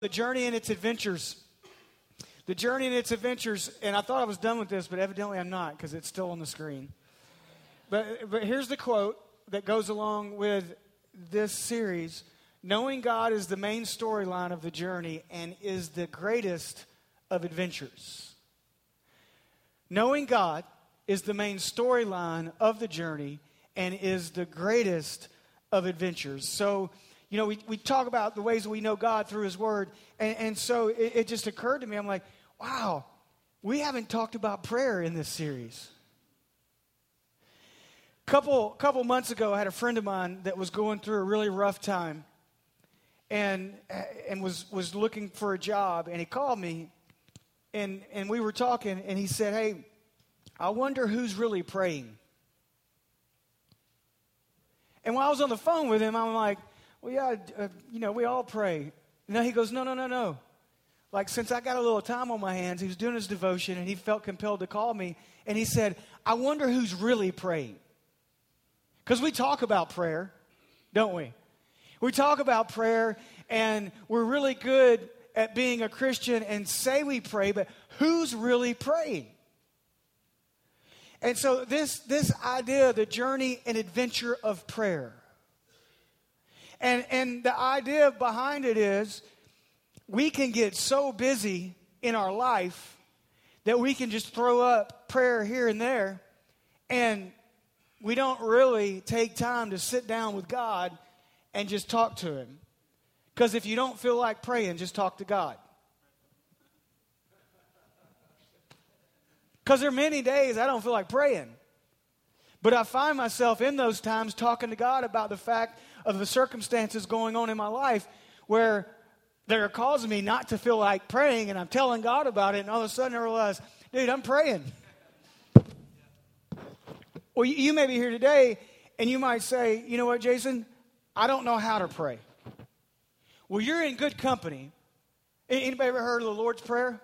The Journey and Its Adventures. The Journey and Its Adventures. And I thought I was done with this, but evidently I'm not because it's still on the screen. But, but here's the quote that goes along with this series Knowing God is the main storyline of the journey and is the greatest of adventures. Knowing God is the main storyline of the journey and is the greatest of adventures. So, you know, we, we talk about the ways we know God through His Word. And, and so it, it just occurred to me, I'm like, wow, we haven't talked about prayer in this series. Couple, couple months ago, I had a friend of mine that was going through a really rough time and, and was, was looking for a job. And he called me, and, and we were talking, and he said, Hey, I wonder who's really praying. And while I was on the phone with him, I'm like, well, yeah, uh, you know, we all pray. Then he goes, no, no, no, no. Like, since I got a little time on my hands, he was doing his devotion and he felt compelled to call me. And he said, I wonder who's really praying. Because we talk about prayer, don't we? We talk about prayer and we're really good at being a Christian and say we pray, but who's really praying? And so this, this idea, the journey and adventure of prayer, and, and the idea behind it is we can get so busy in our life that we can just throw up prayer here and there, and we don't really take time to sit down with God and just talk to Him. Because if you don't feel like praying, just talk to God. Because there are many days I don't feel like praying. But I find myself in those times talking to God about the fact of the circumstances going on in my life where they're causing me not to feel like praying, and I'm telling God about it, and all of a sudden I realize, dude, I'm praying. Well, you may be here today, and you might say, you know what, Jason? I don't know how to pray. Well, you're in good company. Anybody ever heard of the Lord's Prayer?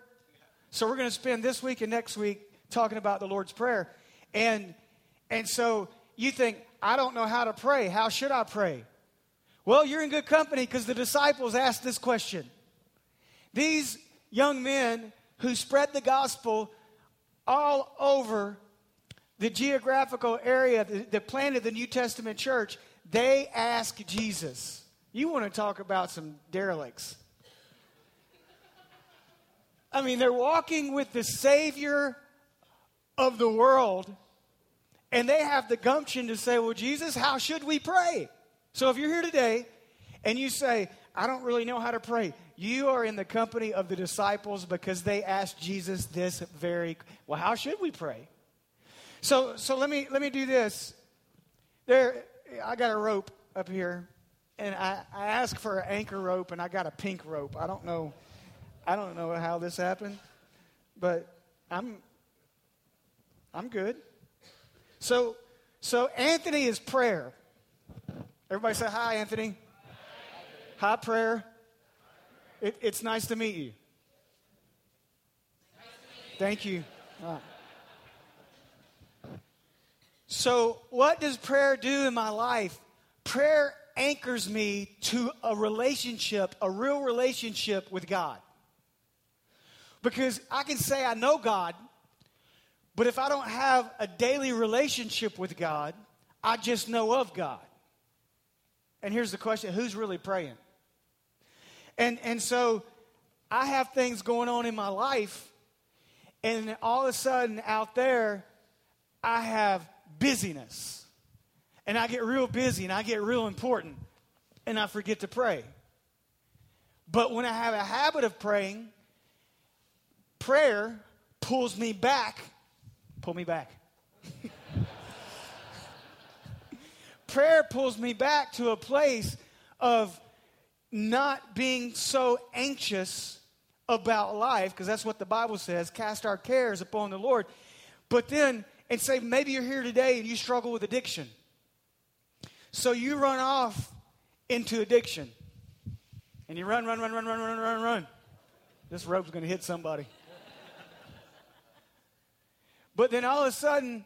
So we're going to spend this week and next week talking about the Lord's Prayer. And and so you think, I don't know how to pray. How should I pray? Well, you're in good company because the disciples asked this question. These young men who spread the gospel all over the geographical area that planted the New Testament church, they asked Jesus. You want to talk about some derelicts. I mean, they're walking with the Savior of the world and they have the gumption to say, Well, Jesus, how should we pray? So if you're here today and you say, I don't really know how to pray, you are in the company of the disciples because they asked Jesus this very well, how should we pray? So so let me let me do this. There I got a rope up here, and I, I asked for an anchor rope and I got a pink rope. I don't know I don't know how this happened, but I'm I'm good. So, so Anthony is prayer. Everybody say hi, Anthony. Hi, hi prayer. It, it's nice to meet you. Thank you. Right. So, what does prayer do in my life? Prayer anchors me to a relationship, a real relationship with God. Because I can say I know God, but if I don't have a daily relationship with God, I just know of God. And here's the question who's really praying? And, and so I have things going on in my life, and all of a sudden out there, I have busyness. And I get real busy and I get real important, and I forget to pray. But when I have a habit of praying, prayer pulls me back Pull me back. Prayer pulls me back to a place of not being so anxious about life, because that's what the Bible says cast our cares upon the Lord. But then, and say, maybe you're here today and you struggle with addiction. So you run off into addiction. And you run, run, run, run, run, run, run, run. This rope's going to hit somebody. But then all of a sudden,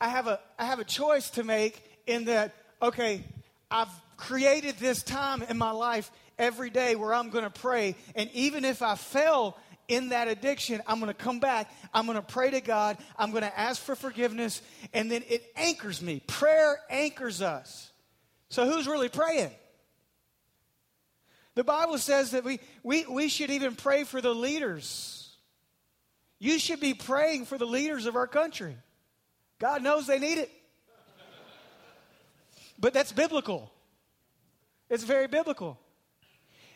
I have a, I have a choice to make in that, okay, I've created this time in my life every day where I'm going to pray. And even if I fail in that addiction, I'm going to come back. I'm going to pray to God. I'm going to ask for forgiveness. And then it anchors me. Prayer anchors us. So who's really praying? The Bible says that we, we, we should even pray for the leaders. You should be praying for the leaders of our country. God knows they need it. But that's biblical. It's very biblical.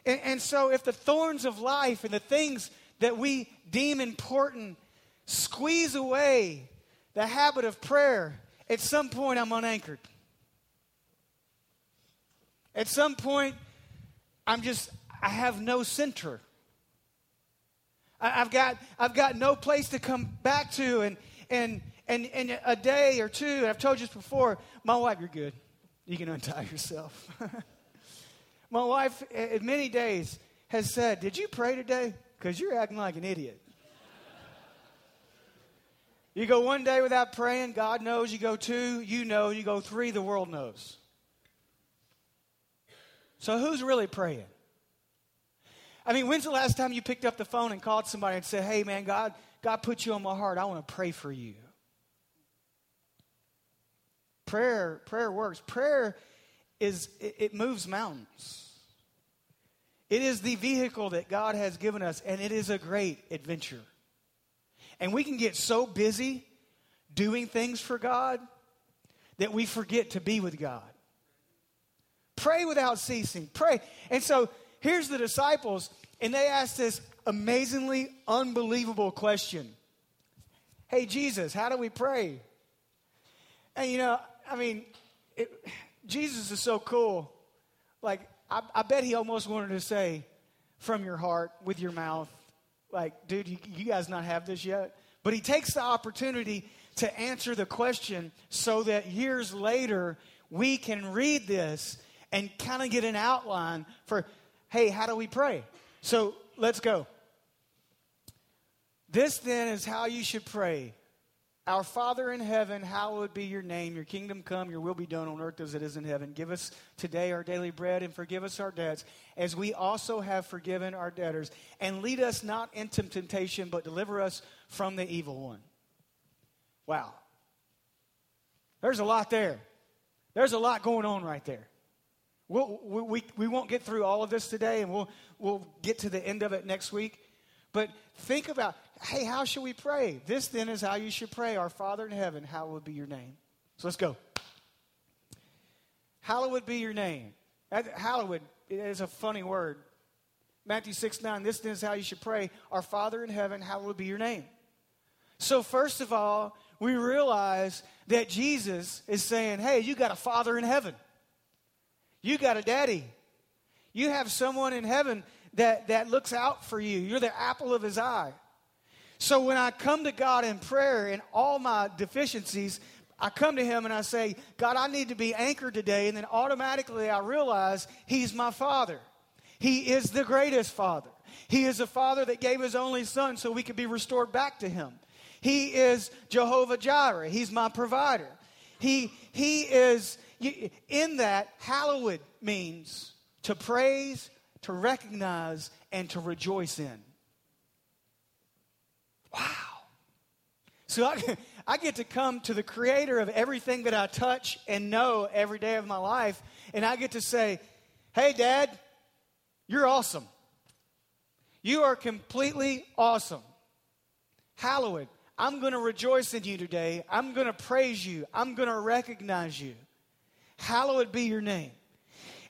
And, and, so, if the thorns of life and the things that we deem important squeeze away the habit of prayer, at some point I'm unanchored. At some point, I'm just, I have no center. I, have got, I've got no place to come back to. And, and, and, and a day or two, I've told you this before, my wife, you're good. You can untie yourself. My wife, eh, in many days, has said, Did you pray today? Because you're acting like an idiot. you go one day without praying, God knows. You go two, you know. You go three, the world knows. So who's really praying? I mean, when's the last time you picked up the phone and called somebody and said, Hey, man, God, God put you on my heart. I want to pray for you. Prayer, prayer works. Prayer is it, it moves mountains. It is the vehicle that God has given us, and it is a great adventure. And we can get so busy doing things for God that we forget to be with God. Pray without ceasing. Pray. And so here's the disciples, and they asked this amazingly unbelievable question Hey, Jesus, how do we pray? And you know, I mean, it, Jesus is so cool. Like, I, I, bet he almost wanted to say, from your heart, with your mouth, like, dude, you, you guys not have this yet? But he takes the opportunity to answer the question so that years later we can read this and kind of get an outline for, hey, how do we pray? So let's go. This then is how you should pray. Our Father in heaven, hallowed be your name. Your kingdom come, your will be done on earth as it is in heaven. Give us today our daily bread and forgive us our debts, as we also have forgiven our debtors. And lead us not into temptation, but deliver us from the evil one. Wow. There's a lot there. There's a lot going on right there. We'll, we, we won't get through all of this today, and we'll, we'll get to the end of it next week. But think about hey, how should we pray? This then is how you should pray. Our Father in heaven, hallowed be your name. So let's go. Hallowed be your name. hallowed is a funny word. Matthew 6 9, this then is how you should pray. Our Father in heaven, hallowed be your name. So, first of all, we realize that Jesus is saying, hey, you got a Father in heaven. You got a daddy. You have someone in heaven that, that looks out for you. You're the apple of his eye. So when I come to God in prayer and all my deficiencies, I come to Him and I say, God, I need to be anchored today. And then automatically I realize He's my Father. He is the greatest Father. He is a Father that gave His only Son so we could be restored back to Him. He is Jehovah Jireh. He's my provider. He, he is, in that, hallowed means to praise, to recognize, and to rejoice in. Wow. So I, I get to come to the creator of everything that I touch and know every day of my life, and I get to say, Hey, Dad, you're awesome. You are completely awesome. Hallowed. I'm going to rejoice in you today. I'm going to praise you. I'm going to recognize you. Hallowed be your name.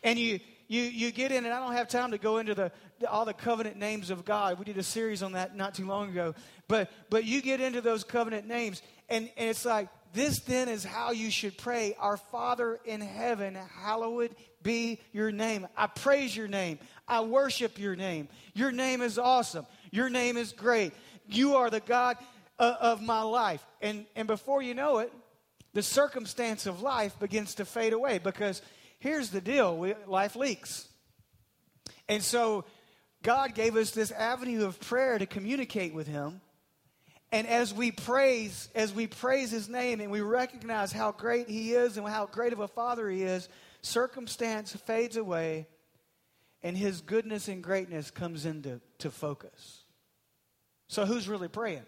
And you, you, you get in, and I don't have time to go into the, all the covenant names of God. We did a series on that not too long ago. But, but you get into those covenant names, and, and it's like, this then is how you should pray. Our Father in heaven, hallowed be your name. I praise your name. I worship your name. Your name is awesome. Your name is great. You are the God Uh, of my life. And, and before you know it, the circumstance of life begins to fade away because here's the deal we, life leaks. And so God gave us this avenue of prayer to communicate with Him. And as we praise, as we praise His name and we recognize how great He is and how great of a Father He is, circumstance fades away and his goodness and greatness comes into to focus. So who's really praying?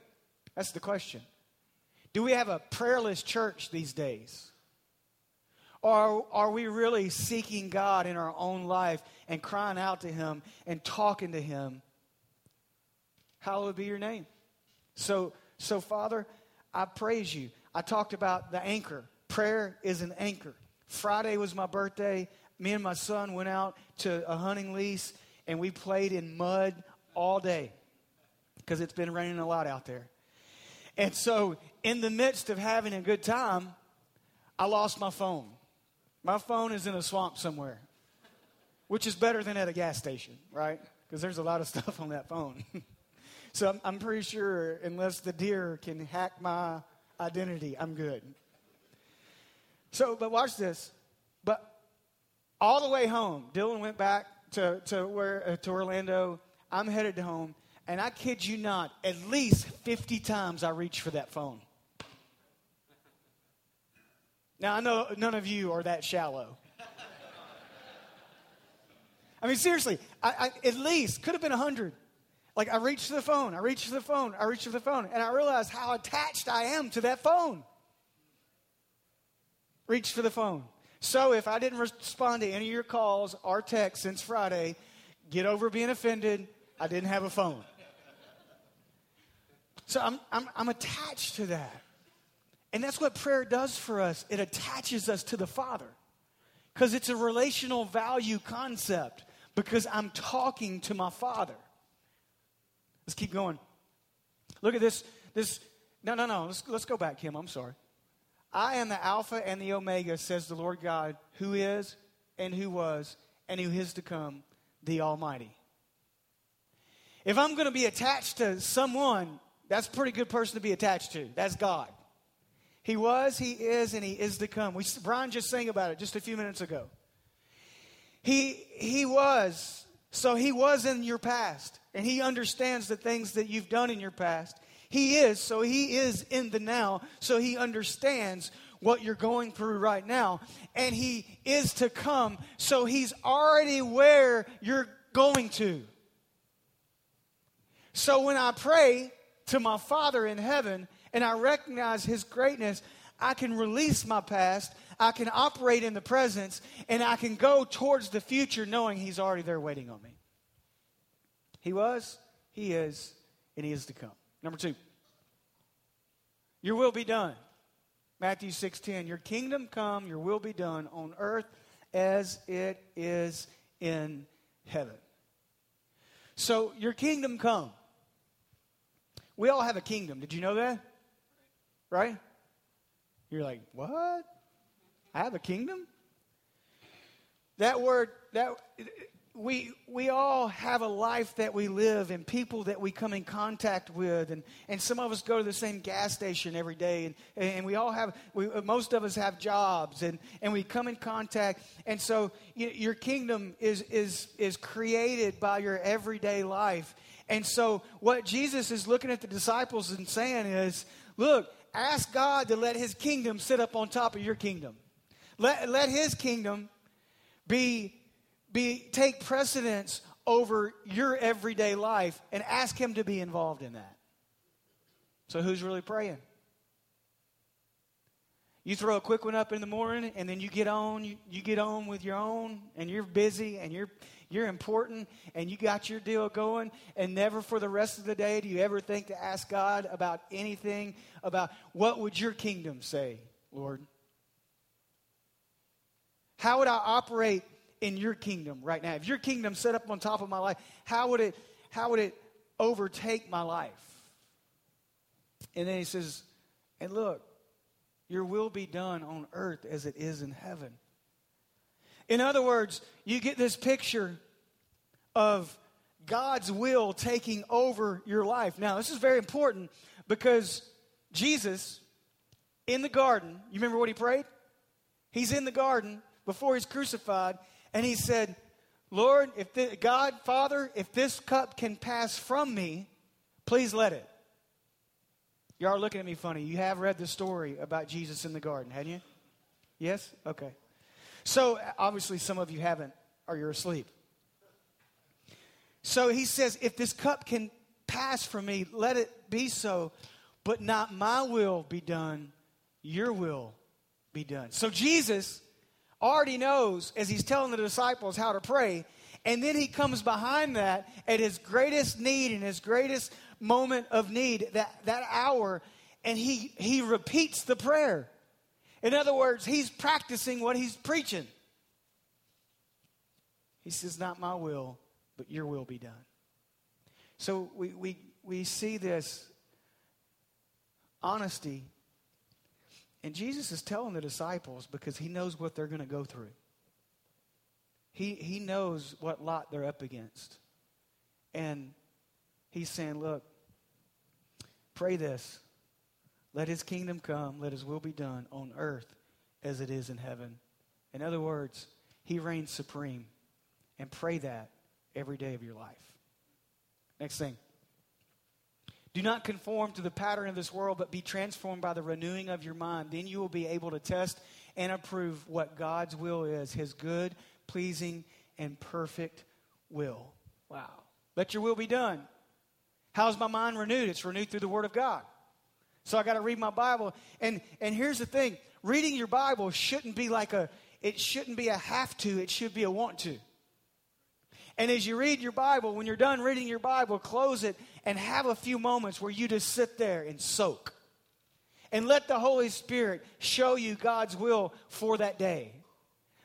That's the question. Do we have a prayerless church these days? Or are we really seeking God in our own life and crying out to Him and talking to Him? Hallowed be your name. So, so Father, I praise you. I talked about the anchor. Prayer is an anchor. Friday was my birthday. Me and my son went out to a hunting lease and we played in mud all day because it's been raining a lot out there. And so, in the midst of having a good time, I lost my phone. My phone is in a swamp somewhere, which is better than at a gas station, right? Because there's a lot of stuff on that phone. so I'm, I'm, pretty sure, unless the deer can hack my identity, I'm good. So, but watch this. But all the way home, Dylan went back to, to, where, uh, to Orlando. I'm headed to home. And I kid you not, at least 50 times I reached for that phone. Now, I know none of you are that shallow. I mean, seriously, I, I, at least could have been 100. Like, I reached for the phone, I reached for the phone, I reached for the phone, and I realized how attached I am to that phone. Reached for the phone. So, if I didn't respond to any of your calls or texts since Friday, get over being offended. I didn't have a phone. So, I'm, I'm, I'm attached to that. And that's what prayer does for us it attaches us to the Father because it's a relational value concept because I'm talking to my Father. Let's keep going. Look at this. This no, no, no. Let's, let's go back, Kim. I'm sorry. I am the Alpha and the Omega, says the Lord God, who is and who was and who is to come, the Almighty. If I'm going to be attached to someone, that's a pretty good person to be attached to. That's God. He was, He is, and He is to come. We, Brian just sang about it just a few minutes ago. He, he was, so He was in your past, and He understands the things that you've done in your past. He is, so He is in the now, so He understands what you're going through right now. And He is to come, so He's already where you're going to. So when I pray to my Father in heaven, and I recognize His greatness, I can release my past, I can operate in the presence, and I can go towards the future knowing He's already there waiting on me. He was, He is, and He is to come. Number two, your will be done. Matthew 6:10 Your kingdom come, your will be done on earth as it is in heaven. So your kingdom come. We all have a kingdom. Did you know that? right? You're like, what? I have a kingdom? That word, that we we all have a life that we live and people that we come in contact with. And, and some of us go to the same gas station every day. And, and we all have we, most of us have jobs. And, and we come in contact. And so you, your kingdom is is is created by your everyday life. And so what jesus is looking at the disciples and saying is look ask God to let his kingdom sit up on top of your kingdom. Let, let his kingdom be, be take precedence over your everyday life and ask him to be involved in that. So who's really praying? You throw a quick one up in the morning and then you get on, you, you get on with your own and you're busy and you're you're important and you got your deal going, and never for the rest of the day do you ever think to ask God about anything about what would your kingdom say, Lord? How would I operate in your kingdom right now? If your kingdom set up on top of my life, how would it how would it overtake my life? And then he says, and look, your will be done on earth as it is in heaven. In other words, you get this picture of God's will taking over your life. Now, this is very important because Jesus in the garden, you remember what he prayed? He's in the garden before he's crucified, and he said, Lord, if the, God, Father, if this cup can pass from me, please let it. You are looking at me funny. You have read the story about Jesus in the garden, hadn't you? Yes? Okay. So, obviously, some of you haven't, or you're asleep. So he says, if this cup can pass from me, let it be so, but not my will be done, your will be done. So Jesus already knows as he's telling the disciples how to pray, and then he comes behind that at his greatest need and his greatest moment of need, that, that hour, and he, he repeats the prayer. In other words, he's practicing what he's preaching. He says, Not my will, but your will be done. So we, we, we see this honesty. And Jesus is telling the disciples because he knows what they're going to go through. He, he knows what lot they're up against. And he's saying, Look, pray this. Let his kingdom come, let his will be done on earth as it is in heaven. In other words, he reigns supreme. And pray that every day of your life. Next thing. Do not conform to the pattern of this world, but be transformed by the renewing of your mind. Then you will be able to test and approve what God's will is his good, pleasing, and perfect will. Wow. Let your will be done. How's my mind renewed? It's renewed through the Word of God. So I got to read my Bible. And, and here's the thing reading your Bible shouldn't be like a, it shouldn't be a have to, it should be a want to. And as you read your Bible, when you're done reading your Bible, close it and have a few moments where you just sit there and soak. And let the Holy Spirit show you God's will for that day.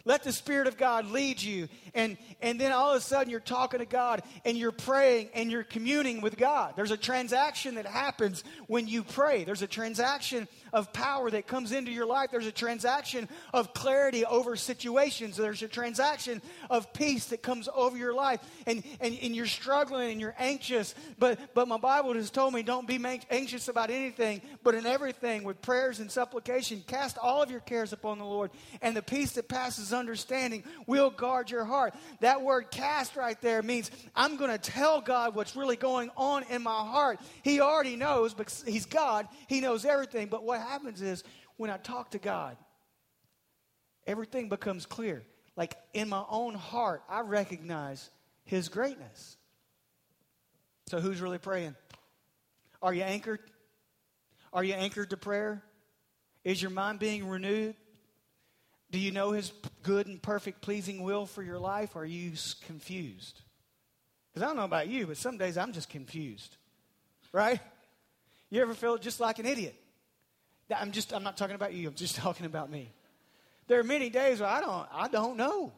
Let the Spirit of God lead you. And, and then all of a sudden you're talking to God and you're praying and you're communing with God. There's a transaction that happens when you pray. There's a transaction of power that comes into your life. There's a transaction of clarity over situations. There's a transaction of peace that comes over your life. And, and, and you're struggling and you're anxious. But, but my Bible has told me don't be anxious about anything, but in everything with prayers and supplication, cast all of your cares upon the Lord. And the peace that passes understanding will guard your heart. That word cast right there means I'm going to tell God what's really going on in my heart. He already knows, but He's God. He knows everything. But what happens is when I talk to God, everything becomes clear. Like in my own heart, I recognize His greatness. So who's really praying? Are you anchored? Are you anchored to prayer? Is your mind being renewed? Do you know His good and perfect, pleasing will for your life? Are you confused? Because I don't know about you, but some days I'm just confused. Right? You ever feel just like an idiot? I'm just I'm not talking about you, I'm just talking about me. There are many days where I don't I don't know.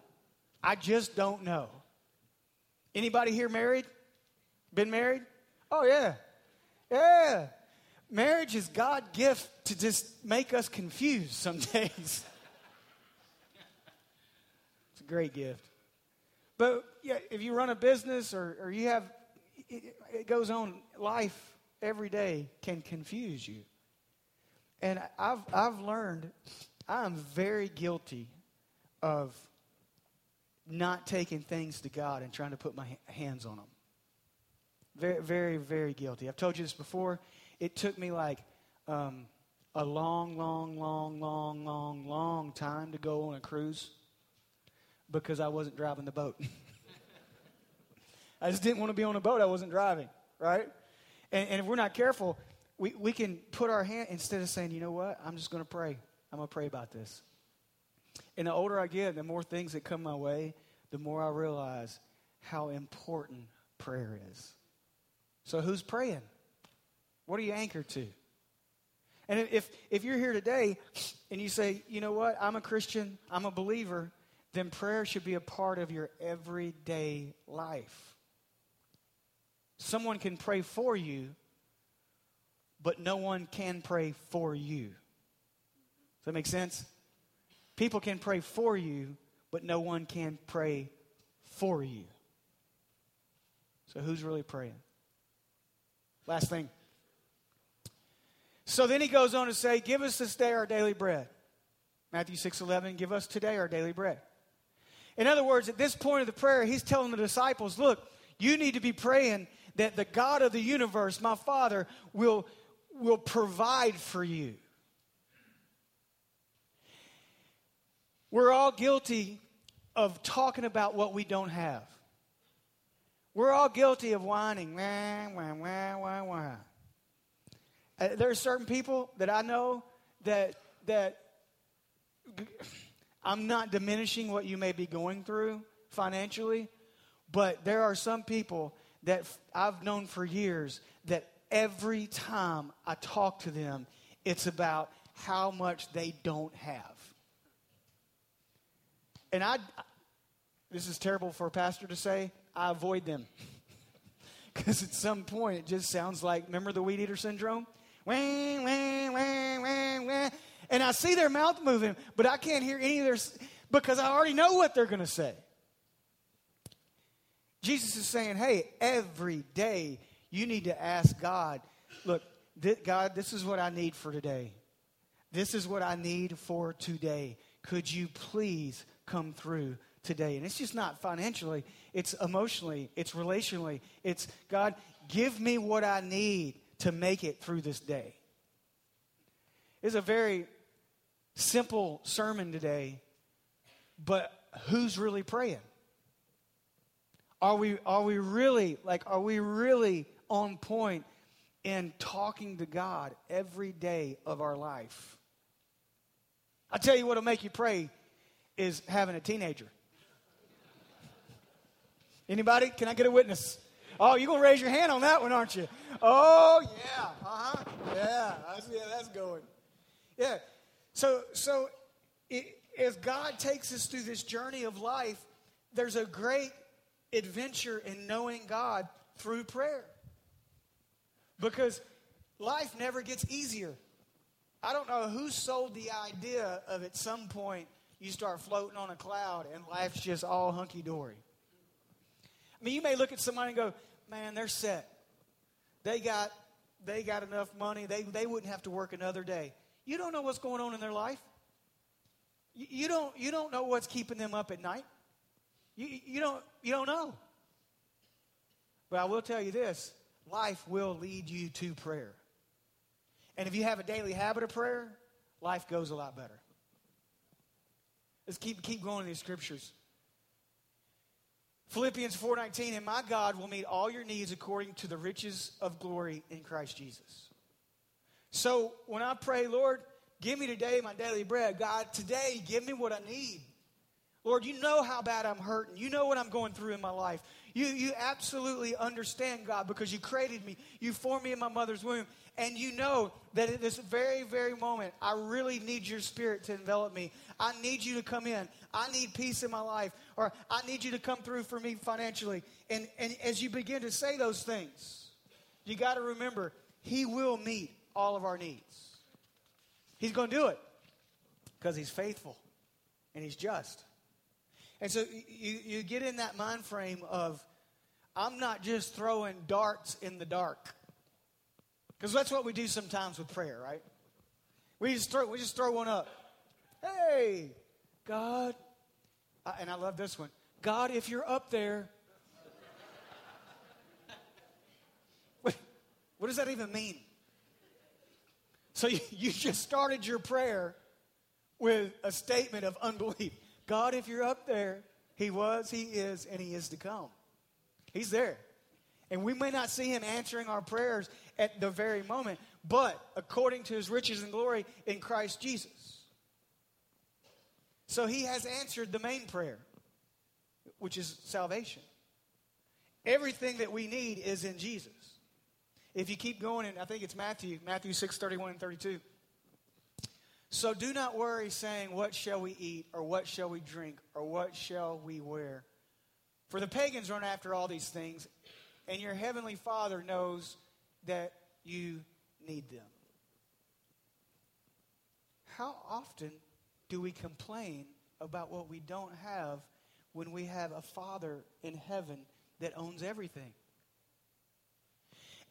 I just don't know. Anybody here married? Been married? Oh yeah. Yeah. Marriage is God's gift to just make us confused some days. it's a great gift. But yeah, if you run a business or, or you have, it, it goes on, life every day can confuse you. And I've, I've learned I am very guilty of not taking things to God and trying to put my hands on them. Very, very, very guilty. I've told you this before. It took me like um, a long, long, long, long, long, long time to go on a cruise because I wasn't driving the boat. I just didn't want to be on a boat I wasn't driving, right? And, and if we're not careful, we, we can put our hand, instead of saying, you know what, I'm just going to pray. I'm going to pray about this. And the older I get, the more things that come my way, the more I realize how important prayer is. So, who's praying? What are you anchored to? And if, if you're here today and you say, you know what, I'm a Christian, I'm a believer, then prayer should be a part of your everyday life. Someone can pray for you, but no one can pray for you. Does that make sense? People can pray for you, but no one can pray for you. So who's really praying? Last thing. So then he goes on to say, Give us this day our daily bread. Matthew 6 11, give us today our daily bread. In other words, at this point of the prayer, he's telling the disciples, Look, you need to be praying that the God of the universe, my Father, will, will provide for you. We're all guilty of talking about what we don't have. We're all guilty of whining. Wah, wah, wah, wah, wah. Uh, there are certain people that I know that that I'm not diminishing what you may be going through financially, but there are some people that I've known for years that every time I talk to them, it's about how much they don't have. And I, this is terrible for a pastor to say, I avoid them. Because at some point it just sounds like, remember the weed eater syndrome? Wah, wah, wah, wah, And I see their mouth moving, but I can't hear any of their, because I already know what they're going to say. Jesus is saying, hey, every day you need to ask God, look, th- God, this is what I need for today. This is what I need for today. Could you please come through today? And it's just not financially, it's emotionally, it's relationally. It's God, give me what I need to make it through this day. It's a very simple sermon today, but who's really praying? Are we, are we really, like, are we really on point in talking to God every day of our life? I tell you what'll make you pray is having a teenager. Anybody? Can I get a witness? Oh, you're to raise your hand on that one, aren't you? Oh, yeah. Uh-huh. Yeah. I see how that's going. Yeah. So, so it, as God takes us through this journey of life, there's a great adventure in knowing God through prayer. Because life never gets easier. I don't know who sold the idea of at some point you start floating on a cloud and life's just all hunky dory. I mean, you may look at somebody and go, man, they're set. They got, they got enough money, they, they wouldn't have to work another day. You don't know what's going on in their life. You, you don't, you don't know what's keeping them up at night. You, you, don't, you don't know. But I will tell you this life will lead you to prayer. And if you have a daily habit of prayer, life goes a lot better. Let's keep, keep going in these scriptures. Philippians 4:19 and my God will meet all your needs according to the riches of glory in Christ Jesus. So when I pray, Lord, give me today my daily bread. God, today give me what I need. Lord, you know how bad I'm hurting. You know what I'm going through in my life. You, you absolutely understand, God, because you created me. You formed me in my mother's womb. And you know that at this very, very moment, I really need your spirit to envelop me. I need you to come in. I need peace in my life. Or I need you to come through for me financially. And, and as you begin to say those things, you got to remember, He will meet all of our needs. He's going to do it because He's faithful and He's just. And so you, you get in that mind frame of, I'm not just throwing darts in the dark. Because that's what we do sometimes with prayer, right? We just throw, we just throw one up. Hey, God. and I love this one. God, if you're up there, what, what does that even mean? So you, you just started your prayer with a statement of unbelief. God, if you're up there, He was, He is, and He is to come. He's there. And we may not see Him answering our prayers at the very moment, but according to His riches and glory in Christ Jesus. So He has answered the main prayer, which is salvation. Everything that we need is in Jesus. If you keep going, and I think it's Matthew, Matthew 6 31 and 32. So do not worry, saying, What shall we eat, or what shall we drink, or what shall we wear? For the pagans run after all these things, and your heavenly Father knows that you need them. How often do we complain about what we don't have when we have a Father in heaven that owns everything?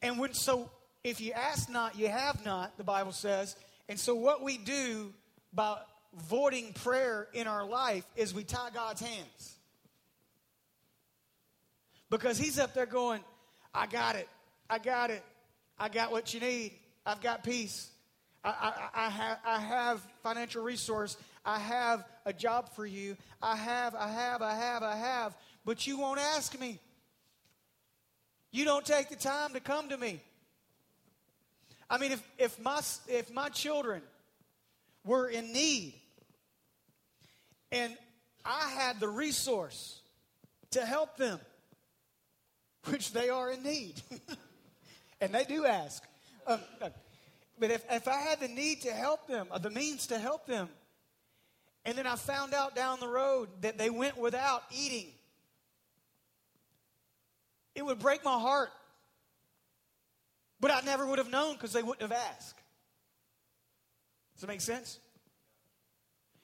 And when so if you ask not, you have not, the Bible says, and so, what we do by voiding prayer in our life is we tie God's hands. Because He's up there going, I got it. I got it. I got what you need. I've got peace. I, I, I, have, I have financial resource. I have a job for you. I have, I have, I have, I have. But you won't ask me. You don't take the time to come to me. I mean, if, if, my, if my children were in need and I had the resource to help them, which they are in need, and they do ask. Um, uh, but if, if I had the need to help them, or the means to help them, and then I found out down the road that they went without eating, it would break my heart. But I never would have known because they wouldn't have asked. Does that make sense?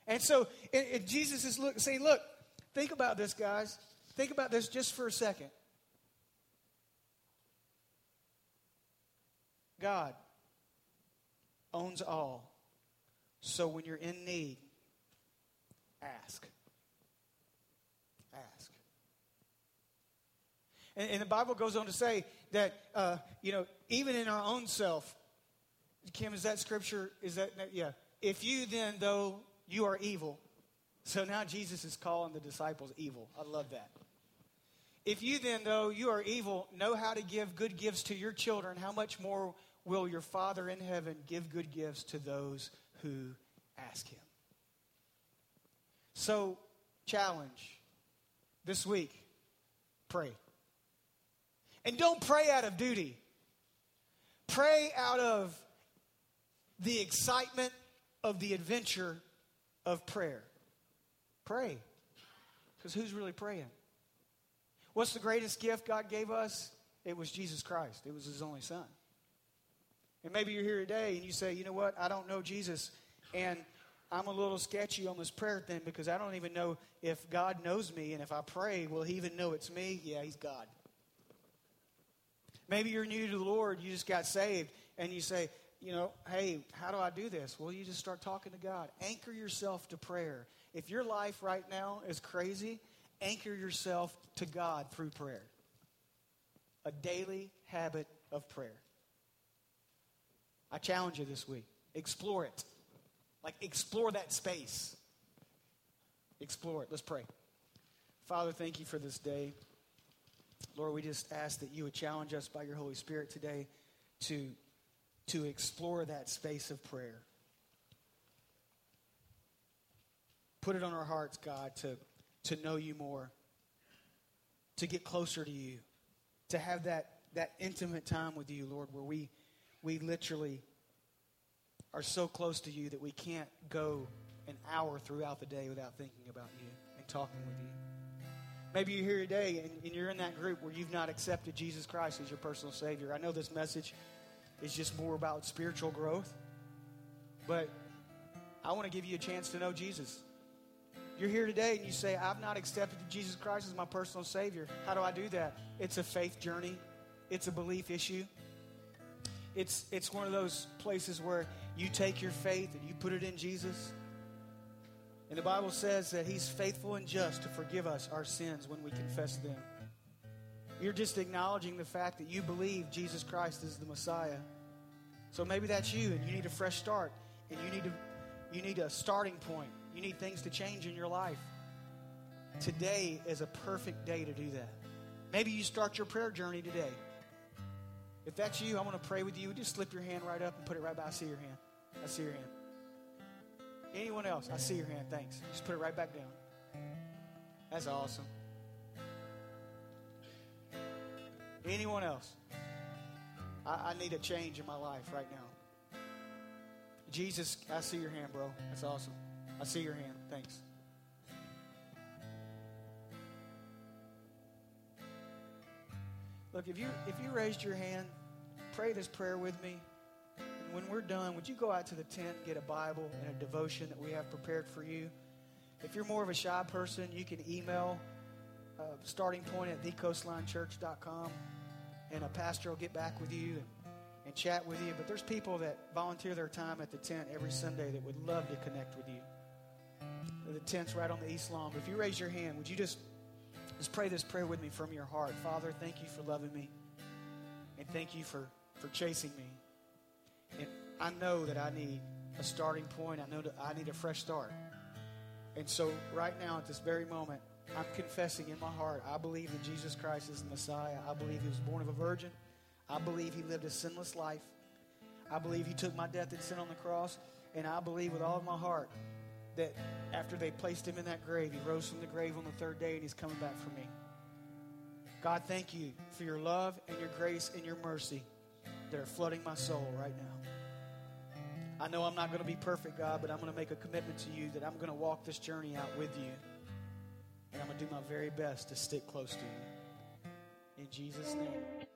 And so and, and Jesus is look, saying, look, think about this, guys. Think about this just for a second. God owns all. So when you're in need, ask. Ask. And, and the Bible goes on to say that, uh, you know, even in our own self, Kim, is that scripture? Is that, yeah. If you then, though you are evil, so now Jesus is calling the disciples evil. I love that. If you then, though you are evil, know how to give good gifts to your children, how much more will your Father in heaven give good gifts to those who ask him? So, challenge this week pray. And don't pray out of duty, pray out of the excitement of the adventure of prayer. Pray. Because who's really praying? What's the greatest gift God gave us? It was Jesus Christ, it was His only Son. And maybe you're here today and you say, you know what, I don't know Jesus, and I'm a little sketchy on this prayer thing because I don't even know if God knows me, and if I pray, will He even know it's me? Yeah, He's God. Maybe you're new to the Lord, you just got saved, and you say, you know, hey, how do I do this? Well, you just start talking to God. Anchor yourself to prayer. If your life right now is crazy, anchor yourself to God through prayer. A daily habit of prayer. I challenge you this week. Explore it. Like, explore that space. Explore it. Let's pray. Father, thank you for this day. Lord, we just ask that you would challenge us by your Holy Spirit today to, to explore that space of prayer. Put it on our hearts, God, to, to know you more, to get closer to you, to have that, that intimate time with you, Lord, where we we literally are so close to you that we can't go an hour throughout the day without thinking about you and talking with you. Maybe you're here today and, and, you're in that group where you've not accepted Jesus Christ as your personal Savior. I know this message is just more about spiritual growth, but I want to give you a chance to know Jesus. You're here today and you say, I've not accepted Jesus Christ as my personal Savior. How do I do that? It's a faith journey, it's a belief issue. It's, it's one of those places where you take your faith and you put it in Jesus. And the Bible says that He's faithful and just to forgive us our sins when we confess them. You're just acknowledging the fact that you believe Jesus Christ is the Messiah. So maybe that's you and you need a fresh start and you need to you need a starting point. You need things to change in your life. Today is a perfect day to do that. Maybe you start your prayer journey today. If that's you, I want to pray with you. Just slip your hand right up and put it right by. I see your hand. I see your hand. Anyone else? I see your hand. Thanks. Just put it right back down. That's awesome. Anyone else? I, I need a change in my life right now. Jesus, I see your hand, bro. That's awesome. I see your hand. Thanks. Look, if you if you raised your hand, pray this prayer with me. When we're done, would you go out to the tent get a Bible and a devotion that we have prepared for you? If you're more of a shy person, you can email uh, starting point at thecoastlinechurch.com and a pastor will get back with you and, and chat with you. But there's people that volunteer their time at the tent every Sunday that would love to connect with you. The tent's right on the East Lawn. But if you raise your hand, would you just just pray this prayer with me from your heart. Father, thank you for loving me. And thank you for, for chasing me. And I know that I need a starting point. I know that I need a fresh start. And so, right now, at this very moment, I'm confessing in my heart, I believe that Jesus Christ is the Messiah. I believe he was born of a virgin. I believe he lived a sinless life. I believe he took my death and sin on the cross. And I believe with all of my heart that after they placed him in that grave, he rose from the grave on the third day and he's coming back for me. God, thank you for your love and your grace and your mercy that are flooding my soul right now. I know I'm not going to be perfect, God, but I'm going to make a commitment to you that I'm going to walk this journey out with you. And I'm going to do my very best to stick close to you. In Jesus' name.